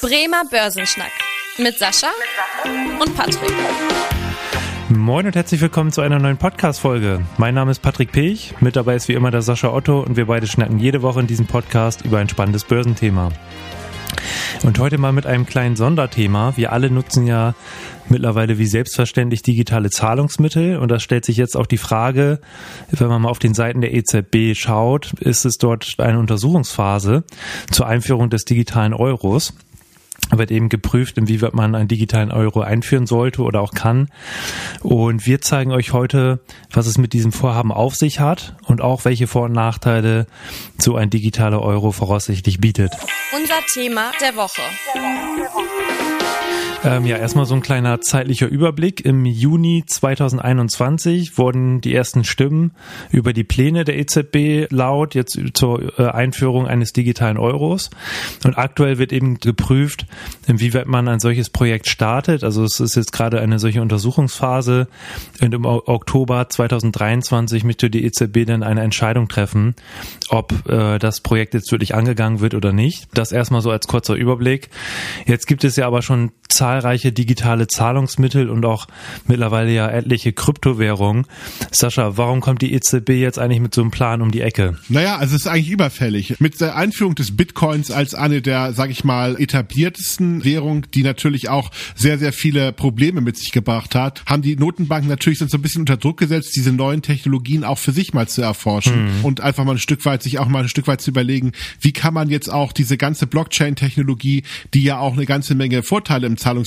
Bremer Börsenschnack mit Sascha und Patrick. Moin und herzlich willkommen zu einer neuen Podcast-Folge. Mein Name ist Patrick Pech, mit dabei ist wie immer der Sascha Otto und wir beide schnacken jede Woche in diesem Podcast über ein spannendes Börsenthema. Und heute mal mit einem kleinen Sonderthema. Wir alle nutzen ja mittlerweile wie selbstverständlich digitale Zahlungsmittel und da stellt sich jetzt auch die Frage, wenn man mal auf den Seiten der EZB schaut, ist es dort eine Untersuchungsphase zur Einführung des digitalen Euros wird eben geprüft, inwieweit man einen digitalen Euro einführen sollte oder auch kann. Und wir zeigen euch heute, was es mit diesem Vorhaben auf sich hat und auch welche Vor- und Nachteile so ein digitaler Euro voraussichtlich bietet. Unser Thema der Woche. Ähm, ja, erstmal so ein kleiner zeitlicher Überblick. Im Juni 2021 wurden die ersten Stimmen über die Pläne der EZB laut, jetzt zur äh, Einführung eines digitalen Euros. Und aktuell wird eben geprüft, inwieweit man ein solches Projekt startet. Also es ist jetzt gerade eine solche Untersuchungsphase. Und im Oktober 2023 möchte die EZB dann eine Entscheidung treffen, ob äh, das Projekt jetzt wirklich angegangen wird oder nicht. Das erstmal so als kurzer Überblick. Jetzt gibt es ja aber schon zahlreiche digitale Zahlungsmittel und auch mittlerweile ja etliche Kryptowährungen. Sascha, warum kommt die EZB jetzt eigentlich mit so einem Plan um die Ecke? Naja, also es ist eigentlich überfällig. Mit der Einführung des Bitcoins als eine der, sag ich mal, etabliertesten Währungen, die natürlich auch sehr, sehr viele Probleme mit sich gebracht hat, haben die Notenbanken natürlich so ein bisschen unter Druck gesetzt, diese neuen Technologien auch für sich mal zu erforschen mhm. und einfach mal ein Stück weit, sich auch mal ein Stück weit zu überlegen, wie kann man jetzt auch diese ganze Blockchain-Technologie, die ja auch eine ganze Menge Vorteile im Zahlungsverkehr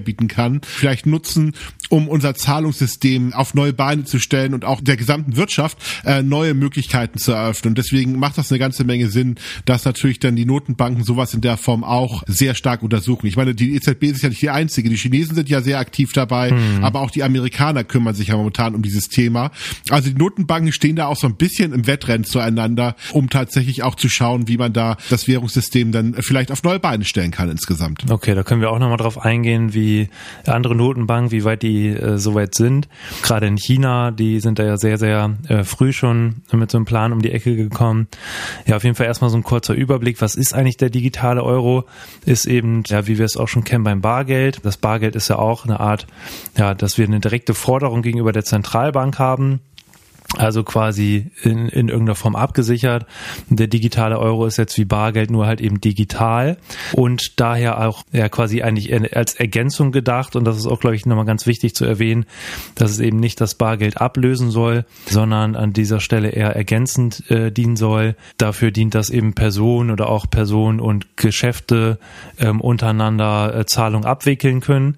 bieten kann, vielleicht nutzen, um unser Zahlungssystem auf neue Beine zu stellen und auch der gesamten Wirtschaft äh, neue Möglichkeiten zu eröffnen. Und deswegen macht das eine ganze Menge Sinn, dass natürlich dann die Notenbanken sowas in der Form auch sehr stark untersuchen. Ich meine, die EZB ist ja nicht die einzige. Die Chinesen sind ja sehr aktiv dabei, mhm. aber auch die Amerikaner kümmern sich ja momentan um dieses Thema. Also die Notenbanken stehen da auch so ein bisschen im Wettrennen zueinander, um tatsächlich auch zu schauen, wie man da das Währungssystem dann vielleicht auf neue Beine stellen kann insgesamt. Okay, da können wir auch nochmal drauf eingehen, wie andere Notenbanken, wie weit die äh, soweit sind. Gerade in China, die sind da ja sehr, sehr äh, früh schon mit so einem Plan um die Ecke gekommen. Ja, auf jeden Fall erstmal so ein kurzer Überblick. Was ist eigentlich der digitale Euro? Ist eben, ja, wie wir es auch schon kennen beim Bargeld. Das Bargeld ist ja auch eine Art, ja, dass wir eine direkte Forderung gegenüber der Zentralbank haben also quasi in, in irgendeiner Form abgesichert. Der digitale Euro ist jetzt wie Bargeld, nur halt eben digital und daher auch ja quasi eigentlich als Ergänzung gedacht und das ist auch, glaube ich, nochmal ganz wichtig zu erwähnen, dass es eben nicht das Bargeld ablösen soll, sondern an dieser Stelle eher ergänzend äh, dienen soll. Dafür dient das eben Personen oder auch Personen und Geschäfte ähm, untereinander äh, Zahlung abwickeln können.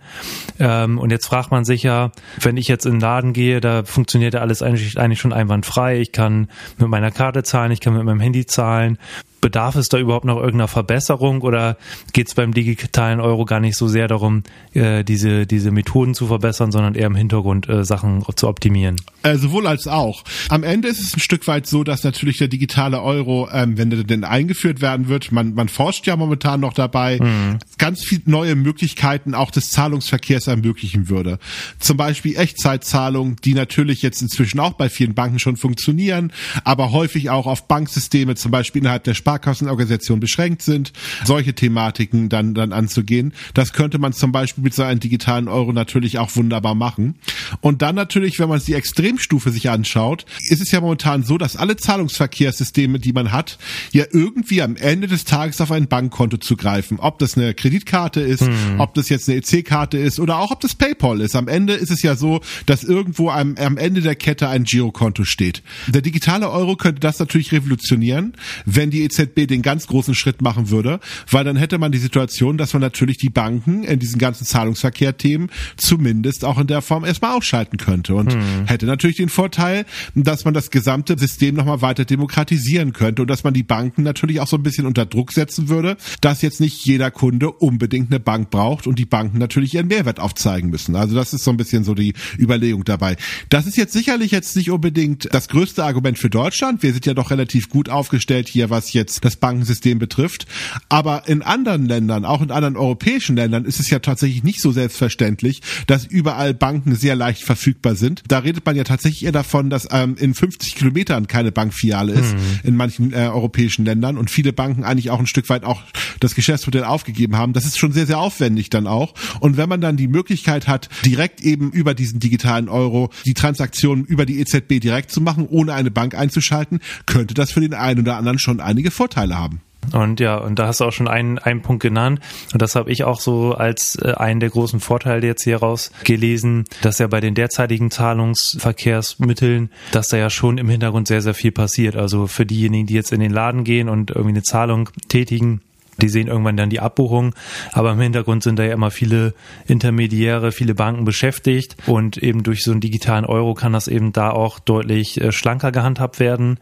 Ähm, und jetzt fragt man sich ja, wenn ich jetzt in den Laden gehe, da funktioniert ja alles eigentlich, eigentlich schon einwandfrei. Ich kann mit meiner Karte zahlen, ich kann mit meinem Handy zahlen bedarf es da überhaupt noch irgendeiner Verbesserung oder geht es beim digitalen Euro gar nicht so sehr darum, äh, diese, diese Methoden zu verbessern, sondern eher im Hintergrund äh, Sachen zu optimieren? Äh, sowohl als auch. Am Ende ist es ein Stück weit so, dass natürlich der digitale Euro, ähm, wenn der denn eingeführt werden wird, man, man forscht ja momentan noch dabei, mhm. ganz viele neue Möglichkeiten auch des Zahlungsverkehrs ermöglichen würde. Zum Beispiel Echtzeitzahlungen, die natürlich jetzt inzwischen auch bei vielen Banken schon funktionieren, aber häufig auch auf Banksysteme, zum Beispiel innerhalb der Spar Sparkassenorganisation beschränkt sind, solche Thematiken dann, dann anzugehen. Das könnte man zum Beispiel mit so einem digitalen Euro natürlich auch wunderbar machen. Und dann natürlich, wenn man die Extremstufe sich anschaut, ist es ja momentan so, dass alle Zahlungsverkehrssysteme, die man hat, ja irgendwie am Ende des Tages auf ein Bankkonto zugreifen. Ob das eine Kreditkarte ist, hm. ob das jetzt eine EC-Karte ist oder auch ob das PayPal ist. Am Ende ist es ja so, dass irgendwo am, am Ende der Kette ein Girokonto steht. Der digitale Euro könnte das natürlich revolutionieren, wenn die EZB EZB den ganz großen Schritt machen würde, weil dann hätte man die Situation, dass man natürlich die Banken in diesen ganzen Zahlungsverkehr-Themen zumindest auch in der Form erstmal ausschalten könnte und hm. hätte natürlich den Vorteil, dass man das gesamte System nochmal weiter demokratisieren könnte und dass man die Banken natürlich auch so ein bisschen unter Druck setzen würde, dass jetzt nicht jeder Kunde unbedingt eine Bank braucht und die Banken natürlich ihren Mehrwert aufzeigen müssen. Also das ist so ein bisschen so die Überlegung dabei. Das ist jetzt sicherlich jetzt nicht unbedingt das größte Argument für Deutschland. Wir sind ja doch relativ gut aufgestellt hier, was jetzt jetzt das Bankensystem betrifft. Aber in anderen Ländern, auch in anderen europäischen Ländern, ist es ja tatsächlich nicht so selbstverständlich, dass überall Banken sehr leicht verfügbar sind. Da redet man ja tatsächlich eher davon, dass ähm, in 50 Kilometern keine Bankfiliale ist mhm. in manchen äh, europäischen Ländern und viele Banken eigentlich auch ein Stück weit auch das Geschäftsmodell aufgegeben haben. Das ist schon sehr, sehr aufwendig dann auch. Und wenn man dann die Möglichkeit hat, direkt eben über diesen digitalen Euro die Transaktionen über die EZB direkt zu machen, ohne eine Bank einzuschalten, könnte das für den einen oder anderen schon einige Vorteile haben. Und ja, und da hast du auch schon einen, einen Punkt genannt. Und das habe ich auch so als äh, einen der großen Vorteile jetzt hier rausgelesen, dass ja bei den derzeitigen Zahlungsverkehrsmitteln, dass da ja schon im Hintergrund sehr, sehr viel passiert. Also für diejenigen, die jetzt in den Laden gehen und irgendwie eine Zahlung tätigen, die sehen irgendwann dann die Abbuchung, aber im Hintergrund sind da ja immer viele Intermediäre, viele Banken beschäftigt und eben durch so einen digitalen Euro kann das eben da auch deutlich äh, schlanker gehandhabt werden.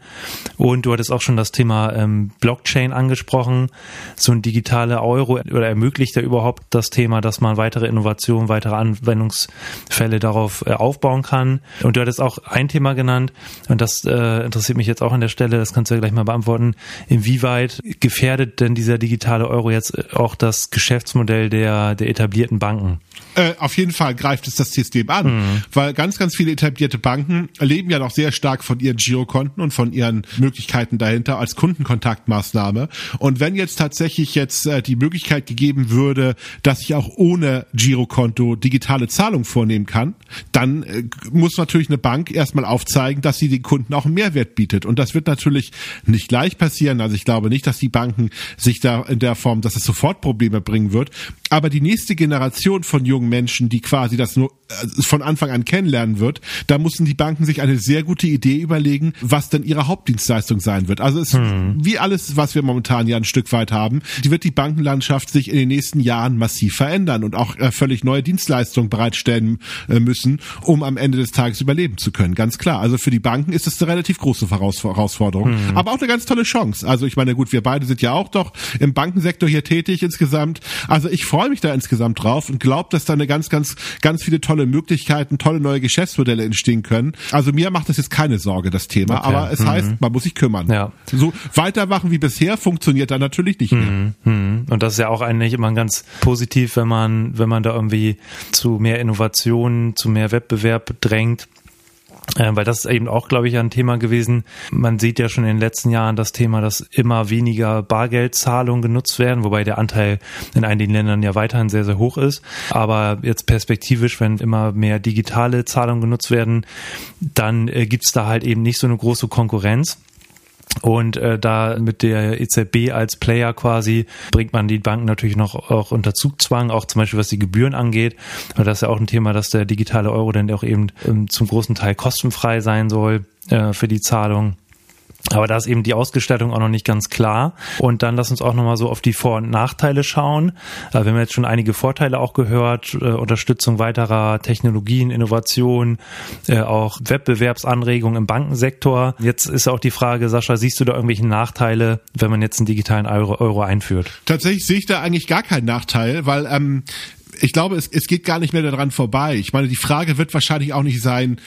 Und du hattest auch schon das Thema ähm, Blockchain angesprochen. So ein digitaler Euro oder ermöglicht er überhaupt das Thema, dass man weitere Innovationen, weitere Anwendungsfälle darauf äh, aufbauen kann. Und du hattest auch ein Thema genannt und das äh, interessiert mich jetzt auch an der Stelle, das kannst du ja gleich mal beantworten. Inwieweit gefährdet denn dieser digitale digitale Euro jetzt äh, auch das Geschäftsmodell der, der etablierten Banken? Äh, auf jeden Fall greift es das System an, mhm. weil ganz, ganz viele etablierte Banken leben ja noch sehr stark von ihren Girokonten und von ihren Möglichkeiten dahinter als Kundenkontaktmaßnahme. Und wenn jetzt tatsächlich jetzt äh, die Möglichkeit gegeben würde, dass ich auch ohne Girokonto digitale Zahlung vornehmen kann, dann äh, muss natürlich eine Bank erstmal aufzeigen, dass sie den Kunden auch einen Mehrwert bietet. Und das wird natürlich nicht gleich passieren. Also ich glaube nicht, dass die Banken sich da in der Form, dass es sofort Probleme bringen wird. Aber die nächste Generation von jungen Menschen, die quasi das nur äh, von Anfang an kennenlernen wird, da mussten die Banken sich eine sehr gute Idee überlegen, was denn ihre Hauptdienstleistung sein wird. Also es hm. wie alles, was wir momentan ja ein Stück weit haben, die wird die Bankenlandschaft sich in den nächsten Jahren massiv verändern und auch äh, völlig neue Dienstleistungen bereitstellen äh, müssen, um am Ende des Tages überleben zu können. Ganz klar. Also für die Banken ist es eine relativ große Herausforderung, hm. aber auch eine ganz tolle Chance. Also ich meine, gut, wir beide sind ja auch doch im Bankensektor hier tätig insgesamt. Also ich freue mich da insgesamt drauf und glaube, dass da eine ganz, ganz, ganz viele tolle Möglichkeiten, tolle neue Geschäftsmodelle entstehen können. Also mir macht das jetzt keine Sorge, das Thema, okay. aber es mhm. heißt, man muss sich kümmern. Ja. So weitermachen wie bisher funktioniert da natürlich nicht mehr. Mhm. mhm. Und das ist ja auch eigentlich immer ganz positiv, wenn man, wenn man da irgendwie zu mehr Innovationen, zu mehr Wettbewerb drängt weil das ist eben auch, glaube ich, ein Thema gewesen. Man sieht ja schon in den letzten Jahren das Thema, dass immer weniger Bargeldzahlungen genutzt werden, wobei der Anteil in einigen Ländern ja weiterhin sehr, sehr hoch ist. Aber jetzt perspektivisch, wenn immer mehr digitale Zahlungen genutzt werden, dann äh, gibt's da halt eben nicht so eine große Konkurrenz. Und äh, da mit der EZB als Player quasi bringt man die Banken natürlich noch auch unter Zugzwang, auch zum Beispiel was die Gebühren angeht. Weil das ist ja auch ein Thema, dass der digitale Euro dann auch eben ähm, zum großen Teil kostenfrei sein soll äh, für die Zahlung. Aber da ist eben die Ausgestaltung auch noch nicht ganz klar. Und dann lass uns auch nochmal so auf die Vor- und Nachteile schauen. Äh, wir haben jetzt schon einige Vorteile auch gehört. Äh, Unterstützung weiterer Technologien, Innovation, äh, auch Wettbewerbsanregungen im Bankensektor. Jetzt ist auch die Frage, Sascha, siehst du da irgendwelche Nachteile, wenn man jetzt einen digitalen Euro, Euro einführt? Tatsächlich sehe ich da eigentlich gar keinen Nachteil, weil ähm, ich glaube, es, es geht gar nicht mehr daran vorbei. Ich meine, die Frage wird wahrscheinlich auch nicht sein,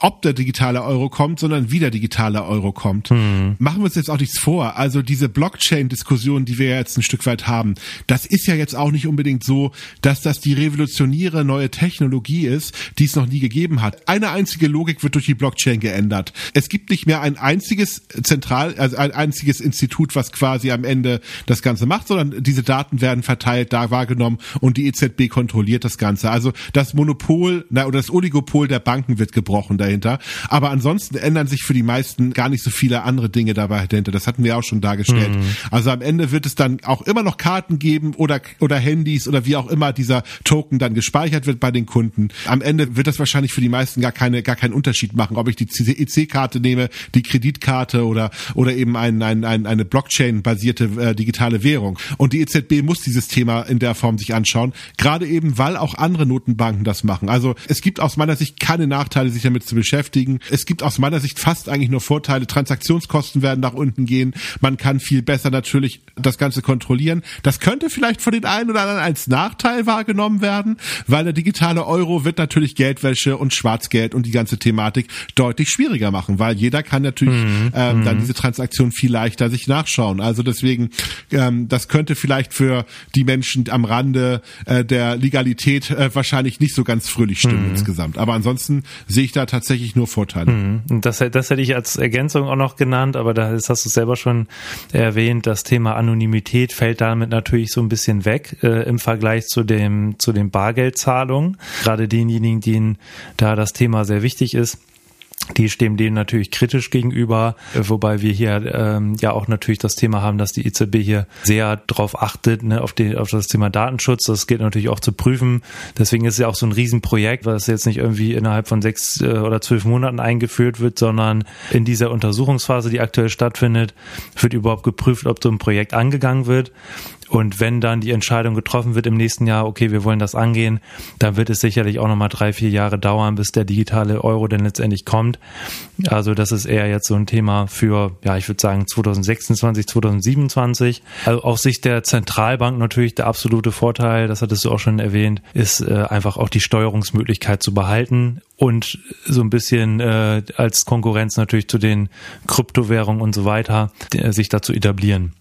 ob der digitale Euro kommt, sondern wie der digitale Euro kommt. Mhm. Machen wir uns jetzt auch nichts vor. Also diese Blockchain-Diskussion, die wir jetzt ein Stück weit haben, das ist ja jetzt auch nicht unbedingt so, dass das die revolutionäre neue Technologie ist, die es noch nie gegeben hat. Eine einzige Logik wird durch die Blockchain geändert. Es gibt nicht mehr ein einziges Zentral, also ein einziges Institut, was quasi am Ende das Ganze macht, sondern diese Daten werden verteilt, da wahrgenommen und die EZB kontrolliert das Ganze. Also das Monopol na, oder das Oligopol der Banken wird gebrochen. Da dahinter. Aber ansonsten ändern sich für die meisten gar nicht so viele andere Dinge dabei dahinter. Das hatten wir auch schon dargestellt. Mhm. Also am Ende wird es dann auch immer noch Karten geben oder, oder Handys oder wie auch immer dieser Token dann gespeichert wird bei den Kunden. Am Ende wird das wahrscheinlich für die meisten gar keine, gar keinen Unterschied machen, ob ich die EC-Karte nehme, die Kreditkarte oder, oder eben ein, ein, ein, eine Blockchain-basierte äh, digitale Währung. Und die EZB muss dieses Thema in der Form sich anschauen, gerade eben, weil auch andere Notenbanken das machen. Also es gibt aus meiner Sicht keine Nachteile, sich damit zu beschäftigen. Es gibt aus meiner Sicht fast eigentlich nur Vorteile. Transaktionskosten werden nach unten gehen. Man kann viel besser natürlich das Ganze kontrollieren. Das könnte vielleicht von den einen oder anderen als Nachteil wahrgenommen werden, weil der digitale Euro wird natürlich Geldwäsche und Schwarzgeld und die ganze Thematik deutlich schwieriger machen, weil jeder kann natürlich mhm. ähm, dann mhm. diese Transaktion viel leichter sich nachschauen. Also deswegen, ähm, das könnte vielleicht für die Menschen am Rande äh, der Legalität äh, wahrscheinlich nicht so ganz fröhlich stimmen mhm. insgesamt. Aber ansonsten sehe ich da tatsächlich nur Vorteile. Mhm. Das, das hätte ich als Ergänzung auch noch genannt, aber das hast du selber schon erwähnt. Das Thema Anonymität fällt damit natürlich so ein bisschen weg äh, im Vergleich zu dem zu den Bargeldzahlungen. Gerade denjenigen, denen da das Thema sehr wichtig ist die stehen dem natürlich kritisch gegenüber, wobei wir hier ähm, ja auch natürlich das Thema haben, dass die EZB hier sehr darauf achtet, ne, auf, die, auf das Thema Datenschutz. Das geht natürlich auch zu prüfen. Deswegen ist es ja auch so ein Riesenprojekt, was jetzt nicht irgendwie innerhalb von sechs äh, oder zwölf Monaten eingeführt wird, sondern in dieser Untersuchungsphase, die aktuell stattfindet, wird überhaupt geprüft, ob so ein Projekt angegangen wird. Und wenn dann die Entscheidung getroffen wird im nächsten Jahr, okay, wir wollen das angehen, dann wird es sicherlich auch nochmal drei, vier Jahre dauern, bis der digitale Euro denn letztendlich kommt. Also das ist eher jetzt so ein Thema für, ja, ich würde sagen 2026, 2027. Also aus Sicht der Zentralbank natürlich der absolute Vorteil, das hattest du auch schon erwähnt, ist äh, einfach auch die Steuerungsmöglichkeit zu behalten und so ein bisschen äh, als Konkurrenz natürlich zu den Kryptowährungen und so weiter, sich dazu etablieren.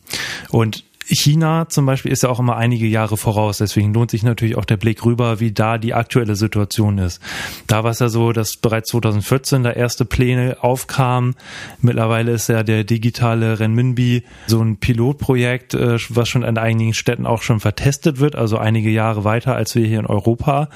Und China zum Beispiel ist ja auch immer einige Jahre voraus, deswegen lohnt sich natürlich auch der Blick rüber, wie da die aktuelle Situation ist. Da war es ja so, dass bereits 2014 da erste Pläne aufkamen. Mittlerweile ist ja der digitale Renminbi so ein Pilotprojekt, äh, was schon in einigen Städten auch schon vertestet wird, also einige Jahre weiter als wir hier in Europa.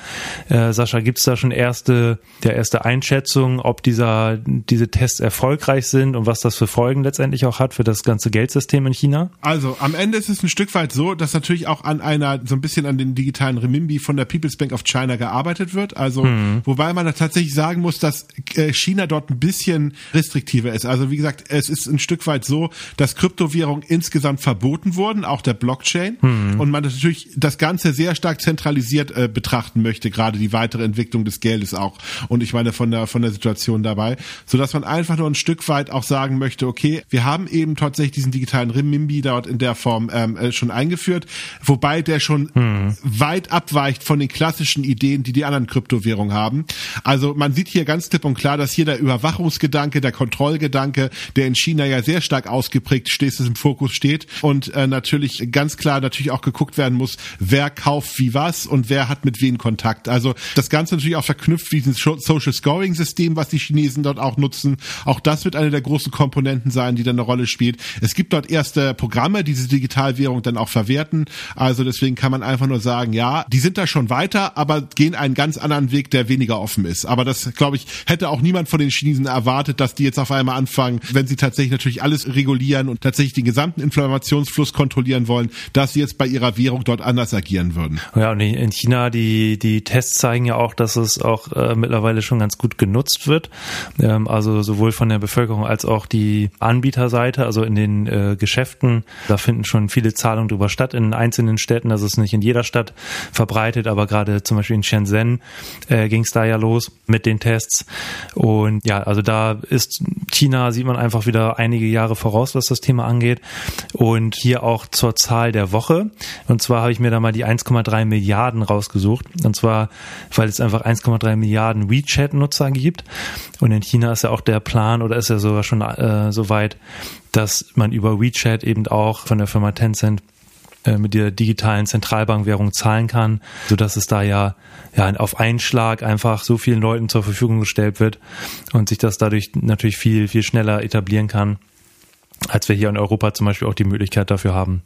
Äh, Sascha, gibt es da schon erste, der erste Einschätzung, ob dieser, diese Tests erfolgreich sind und was das für Folgen letztendlich auch hat für das ganze Geldsystem in China? Also am Ende ist es ein Stück weit so, dass natürlich auch an einer, so ein bisschen an den digitalen Remimbi von der People's Bank of China gearbeitet wird. Also, mhm. wobei man da tatsächlich sagen muss, dass äh, China dort ein bisschen restriktiver ist. Also, wie gesagt, es ist ein Stück weit so, dass Kryptowährungen insgesamt verboten wurden, auch der Blockchain. Mhm. Und man natürlich das Ganze sehr stark zentralisiert äh, betrachten möchte, gerade die weitere Entwicklung des Geldes auch. Und ich meine von der, von der Situation dabei, so dass man einfach nur ein Stück weit auch sagen möchte, okay, wir haben eben tatsächlich diesen digitalen Remimbi dort in der Form ähm, äh, schon eingeführt, wobei der schon hm. weit abweicht von den klassischen Ideen, die die anderen Kryptowährungen haben. Also man sieht hier ganz klipp und klar, dass hier der Überwachungsgedanke, der Kontrollgedanke, der in China ja sehr stark ausgeprägt steht, im Fokus steht und äh, natürlich ganz klar natürlich auch geguckt werden muss, wer kauft wie was und wer hat mit wem Kontakt. Also das Ganze natürlich auch verknüpft wie ein Social Scoring System, was die Chinesen dort auch nutzen. Auch das wird eine der großen Komponenten sein, die dann eine Rolle spielt. Es gibt dort erste Programme, diese digital Digitalwährung dann auch verwerten. Also deswegen kann man einfach nur sagen, ja, die sind da schon weiter, aber gehen einen ganz anderen Weg, der weniger offen ist. Aber das, glaube ich, hätte auch niemand von den Chinesen erwartet, dass die jetzt auf einmal anfangen, wenn sie tatsächlich natürlich alles regulieren und tatsächlich den gesamten Informationsfluss kontrollieren wollen, dass sie jetzt bei ihrer Währung dort anders agieren würden. Ja, und in China, die, die Tests zeigen ja auch, dass es auch äh, mittlerweile schon ganz gut genutzt wird. Ähm, also sowohl von der Bevölkerung als auch die Anbieterseite, also in den äh, Geschäften, da finden schon viele Zahlungen darüber statt in einzelnen Städten. Das ist nicht in jeder Stadt verbreitet, aber gerade zum Beispiel in Shenzhen äh, ging es da ja los mit den Tests. Und ja, also da ist China, sieht man einfach wieder einige Jahre voraus, was das Thema angeht. Und hier auch zur Zahl der Woche. Und zwar habe ich mir da mal die 1,3 Milliarden rausgesucht. Und zwar, weil es einfach 1,3 Milliarden WeChat-Nutzer gibt. Und in China ist ja auch der Plan oder ist ja sogar schon äh, so weit, dass man über WeChat eben auch von der Firma Tencent äh, mit der digitalen Zentralbankwährung zahlen kann, so dass es da ja, ja auf einen Schlag einfach so vielen Leuten zur Verfügung gestellt wird und sich das dadurch natürlich viel, viel schneller etablieren kann, als wir hier in Europa zum Beispiel auch die Möglichkeit dafür haben.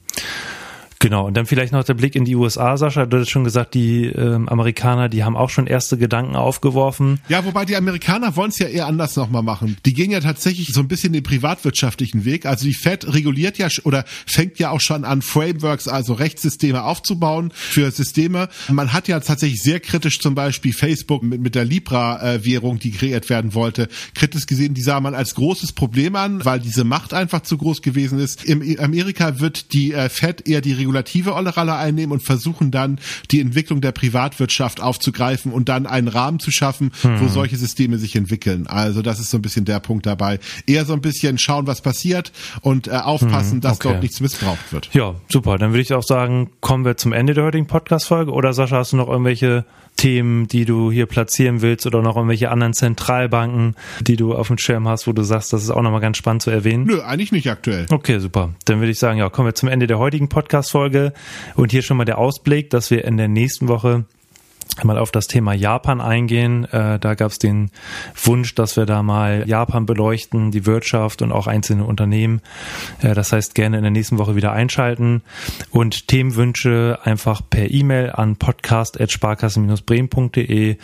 Genau, und dann vielleicht noch der Blick in die USA, Sascha. Du hast schon gesagt, die ähm, Amerikaner, die haben auch schon erste Gedanken aufgeworfen. Ja, wobei die Amerikaner wollen es ja eher anders nochmal machen. Die gehen ja tatsächlich so ein bisschen den privatwirtschaftlichen Weg. Also die Fed reguliert ja oder fängt ja auch schon an, Frameworks, also Rechtssysteme aufzubauen für Systeme. Man hat ja tatsächlich sehr kritisch zum Beispiel Facebook mit, mit der Libra-Währung, die kreiert werden wollte, kritisch gesehen, die sah man als großes Problem an, weil diese Macht einfach zu groß gewesen ist. In Amerika wird die äh, Fed eher die regulative Rolle einnehmen und versuchen dann die Entwicklung der Privatwirtschaft aufzugreifen und dann einen Rahmen zu schaffen, hm. wo solche Systeme sich entwickeln. Also das ist so ein bisschen der Punkt dabei. Eher so ein bisschen schauen, was passiert und äh, aufpassen, hm, dass okay. dort nichts missbraucht wird. Ja, super. Dann würde ich auch sagen, kommen wir zum Ende der heutigen Podcast-Folge. Oder Sascha, hast du noch irgendwelche Themen, die du hier platzieren willst oder noch irgendwelche anderen Zentralbanken, die du auf dem Schirm hast, wo du sagst, das ist auch nochmal ganz spannend zu erwähnen? Nö, eigentlich nicht aktuell. Okay, super. Dann würde ich sagen, ja, kommen wir zum Ende der heutigen Podcast-Folge und hier schon mal der Ausblick, dass wir in der nächsten Woche mal auf das Thema Japan eingehen. Äh, da gab es den Wunsch, dass wir da mal Japan beleuchten, die Wirtschaft und auch einzelne Unternehmen. Äh, das heißt, gerne in der nächsten Woche wieder einschalten und Themenwünsche einfach per E-Mail an podcast.sparkassen-bremen.de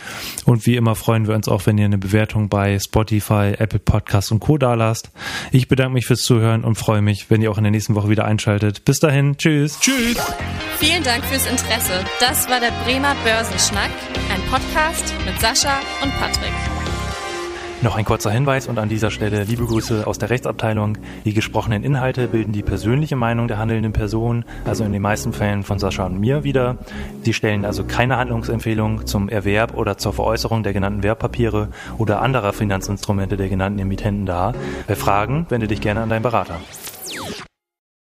und wie immer freuen wir uns auch, wenn ihr eine Bewertung bei Spotify, Apple Podcasts und Co. da lasst. Ich bedanke mich fürs Zuhören und freue mich, wenn ihr auch in der nächsten Woche wieder einschaltet. Bis dahin, tschüss. Tschüss. Vielen Dank fürs Interesse. Das war der Bremer Börsenschnack, ein Podcast mit Sascha und Patrick. Noch ein kurzer Hinweis und an dieser Stelle liebe Grüße aus der Rechtsabteilung. Die gesprochenen Inhalte bilden die persönliche Meinung der handelnden Person, also in den meisten Fällen von Sascha und mir wieder. Sie stellen also keine Handlungsempfehlung zum Erwerb oder zur Veräußerung der genannten Wertpapiere oder anderer Finanzinstrumente der genannten Emittenten dar. Bei Fragen wende dich gerne an deinen Berater.